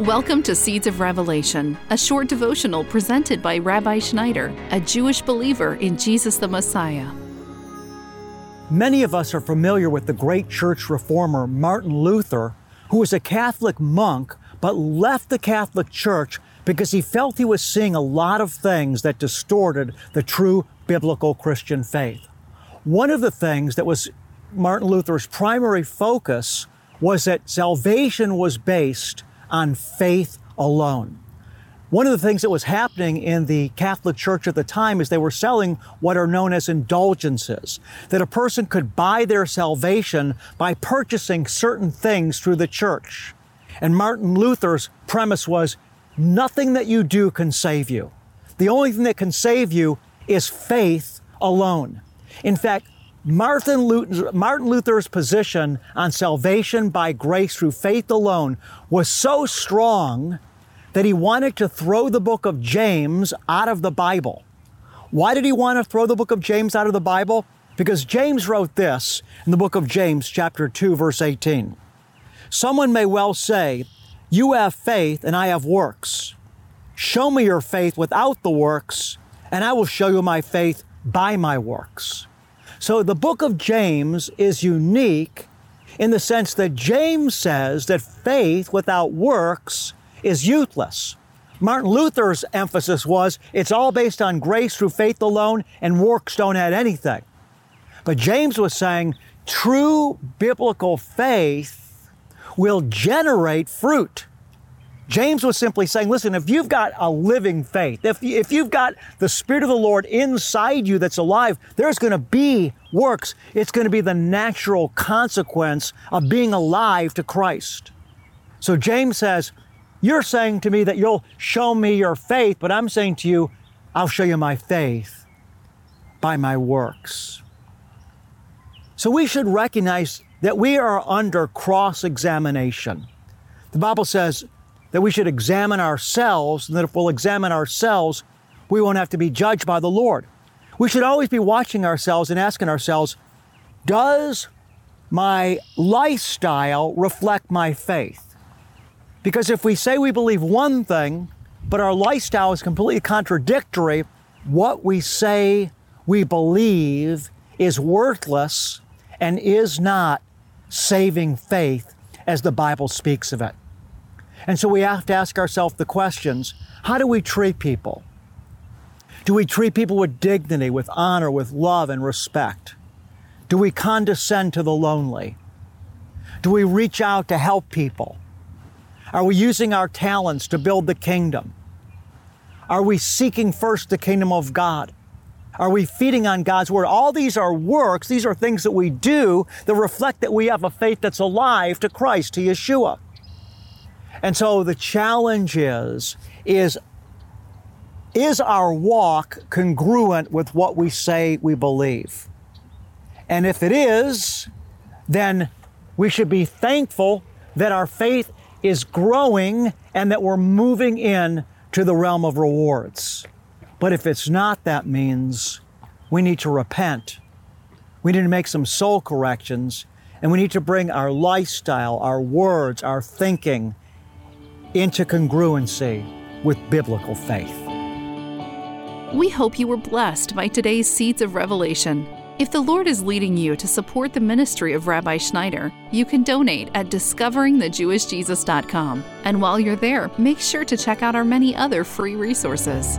Welcome to Seeds of Revelation, a short devotional presented by Rabbi Schneider, a Jewish believer in Jesus the Messiah. Many of us are familiar with the great church reformer Martin Luther, who was a Catholic monk but left the Catholic Church because he felt he was seeing a lot of things that distorted the true biblical Christian faith. One of the things that was Martin Luther's primary focus was that salvation was based on faith alone. One of the things that was happening in the Catholic Church at the time is they were selling what are known as indulgences, that a person could buy their salvation by purchasing certain things through the church. And Martin Luther's premise was nothing that you do can save you. The only thing that can save you is faith alone. In fact, Martin Luther's, Martin Luther's position on salvation by grace through faith alone was so strong that he wanted to throw the book of James out of the Bible. Why did he want to throw the book of James out of the Bible? Because James wrote this in the book of James, chapter 2, verse 18. Someone may well say, You have faith and I have works. Show me your faith without the works, and I will show you my faith by my works. So the book of James is unique in the sense that James says that faith without works is useless. Martin Luther's emphasis was it's all based on grace through faith alone and works don't add anything. But James was saying true biblical faith will generate fruit. James was simply saying, listen, if you've got a living faith, if, if you've got the Spirit of the Lord inside you that's alive, there's going to be works. It's going to be the natural consequence of being alive to Christ. So James says, You're saying to me that you'll show me your faith, but I'm saying to you, I'll show you my faith by my works. So we should recognize that we are under cross examination. The Bible says, that we should examine ourselves, and that if we'll examine ourselves, we won't have to be judged by the Lord. We should always be watching ourselves and asking ourselves, does my lifestyle reflect my faith? Because if we say we believe one thing, but our lifestyle is completely contradictory, what we say we believe is worthless and is not saving faith as the Bible speaks of it. And so we have to ask ourselves the questions how do we treat people? Do we treat people with dignity, with honor, with love and respect? Do we condescend to the lonely? Do we reach out to help people? Are we using our talents to build the kingdom? Are we seeking first the kingdom of God? Are we feeding on God's word? All these are works. These are things that we do that reflect that we have a faith that's alive to Christ, to Yeshua. And so the challenge is, is, is our walk congruent with what we say we believe? And if it is, then we should be thankful that our faith is growing and that we're moving in to the realm of rewards. But if it's not, that means we need to repent. We need to make some soul corrections and we need to bring our lifestyle, our words, our thinking, into congruency with biblical faith. We hope you were blessed by today's Seeds of Revelation. If the Lord is leading you to support the ministry of Rabbi Schneider, you can donate at discoveringthejewishjesus.com. And while you're there, make sure to check out our many other free resources.